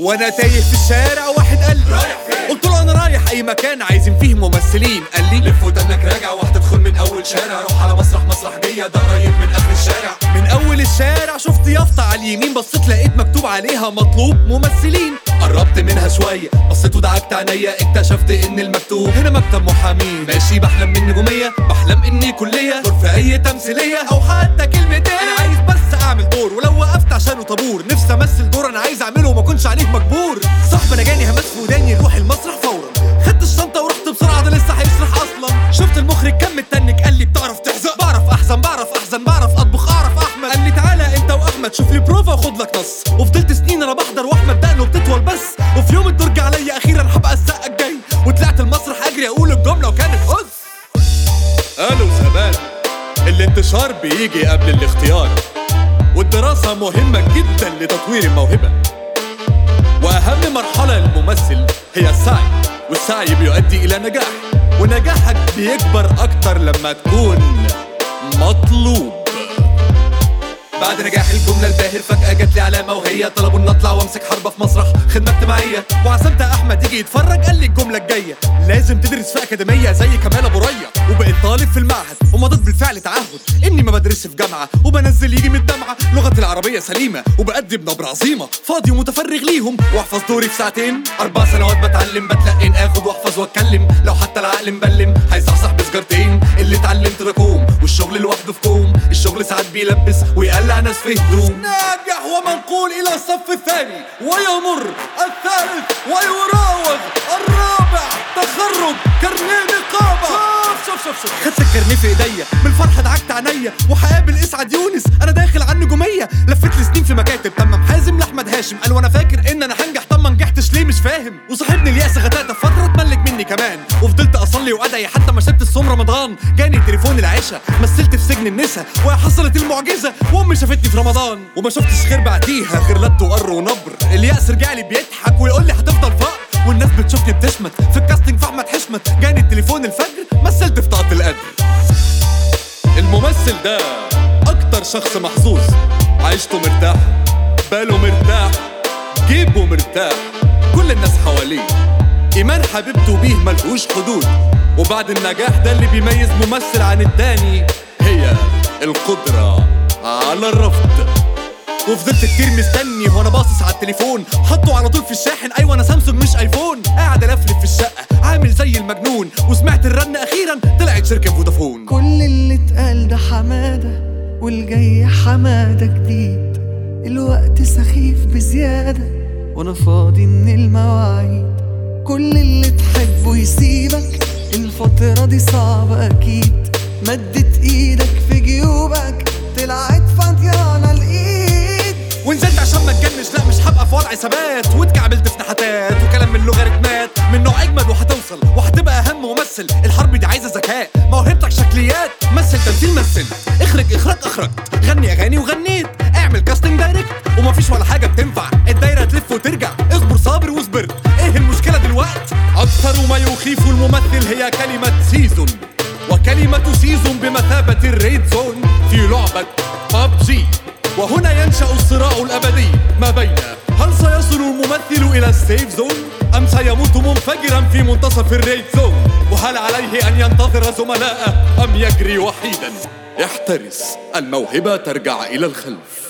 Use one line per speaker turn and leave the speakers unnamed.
وأنا تايه في الشارع واحد قال لي.
رايح فين؟
قلت له أنا رايح اي مكان عايزين فيه ممثلين. قال لي
لف ودنك راجع وهتدخل من اول شارع. روح على مسرح مسرحية ده قريب من اخر الشارع.
من اول الشارع شفت يافطة على اليمين بصيت لقيت مكتوب عليها مطلوب ممثلين.
قربت منها شوية بصيت ودعكت عينيا اكتشفت ان المكتوب
هنا مكتب محامين.
ماشي بحلم من نجومية بحلم اني كلية. دور في اي تمثيلية
أو حتى كلمتين. أنا عايز بس اعمل دور ولو وقفت عشانه طابور. نفسي امثل دور أنا عايز اعمله. اكونش عليه مجبور. صاحبي أنا جاني همس في وداني نروح المسرح فورا. خدت الشنطة ورحت بسرعة ده لسه هيسرح أصلا. شفت المخرج كم التنك قال لي بتعرف تحزق. بعرف احزن بعرف أحزن بعرف أطبخ أعرف أحمد. قال لي تعالى أنت وأحمد شوف لي بروفا وخد لك نص. وفضلت سنين أنا بحضر وأحمد دقنه بتطول بس. وفي يوم الدرج عليا أخيرا هبقى السقه الجاي. وطلعت المسرح أجري أقول الجملة وكانت هز قالوا زمان الانتشار بيجي قبل الاختيار. والدراسة مهمة جدا لتطوير الموهبة. هي السعي والسعي بيؤدي إلى نجاح ونجاحك بيكبر أكتر لما تكون
بعد نجاح الجملة الباهر فجأة جات لي علامة وهي طلبوا ان اطلع وامسك حربة في مسرح. خدمة اجتماعية.
وعزمت أحمد يجي يتفرج قال لي الجملة الجاية. لازم تدرس في أكاديمية زي كمال أبو ريا. وبقيت طالب في المعهد ومضيت بالفعل تعهد. إني ما بدرسش في جامعة وبنزل يجي من الدمعة. لغتي العربية سليمة وبأدي بنبره عظيمة. فاضي ومتفرغ ليهم. واحفظ دوري في ساعتين.
أربع سنوات بتعلم بتلقن آخد واحفظ واتكلم. لو حتى العقل مبلم هيصحصح بسجارتين. اللي اتعلمته ده كوم والشغل لوحده في كوم الشغل ساعات بيلبس ويقلع ناس في هدوم
ناجح ومنقول إلى الصف الثاني ويمر الثالث ويراوغ الرابع. تخرج كارنيه نقابة. شوف شوف شوف شوف. خدت الكارنيه في إيديا من الفرحه دعكت عينيا وهقابل اسعد يونس أنا داخل على النجوميه لفيت لي سنين في مكاتب. تمام. حازم لأحمد هاشم قال وأنا فاكر إن أنا هنجح. طب ما نجحتش ليه؟ مش فاهم. وصاحبني اليأس غتاتة فترة اتملك مني كمان. اصلي وادعي حتى ما شربت الصوم رمضان. جاني تليفون العشاء مثلت في سجن النسا وحصلت المعجزة وامي شافتني في رمضان. وما شفتش خير بعديها غير لد وقر ونبر. اليأس رجع لي بيضحك ويقول لي هتفضل فقر. والناس بتشوفني بتشمت في الكاستنج في أحمد حشمت. جاني التليفون الفجر مثلت في طاقة القدر. الممثل ده أكتر شخص محظوظ. عيشته مرتاح باله مرتاح جيبه مرتاح كل الناس حواليه. إيمان حبيبته بيه ملهوش حدود. وبعد النجاح ده اللي بيميز ممثل عن التاني هي القدرة على الرفض. وفضلت كتير مستني وأنا باصص على التليفون. حطه على طول في الشاحن. أيوه أنا سامسونج مش آيفون. قاعد الفلف في الشقة. عامل زي المجنون. وسمعت الرن أخيرا. طلعت شركة فودافون.
كل اللي اتقال ده حمادة. والجاي حمادة جديد. الوقت سخيف بزيادة. وأنا فاضي من المواعيد كل اللي تحبه يسيبك. الفترة دي صعبة أكيد. مدت إيدك في جيوبك. طلعت فاضيانة الإيد.
ونزلت عشان ما اتجنش لا مش هبقى في وضع ثبات. واتكعبلت في نحتات وكلام من لوغاريتمات من نوع أجمد وهتوصل. وهتبقى أهم ممثل. الحرب دي عايزة ذكاء. موهبتك شكليات. مثل تمثيل مثل. اخرج اخراج اخرجت غني أغاني وغنيت. اعمل casting director ومفيش ولا حاجة بتنفع. الدايرة تلف وترجع. اصبر صابر واصبرت إيه المشكلة دلوقت؟ أكثر ما يخيف الممثل هي كلمة season وكلمة season بمثابة ال red zone في لعبة ببجي وهنا ينشأ الصراع الأبدي ما بين هل سيصل الممثل إلى ال safe zone أم سيموت منفجرا في منتصف ال red zone وهل عليه أن ينتظر زملائه أم يجري وحيدا؟ احترس. الموهبة ترجع إلى الخلف.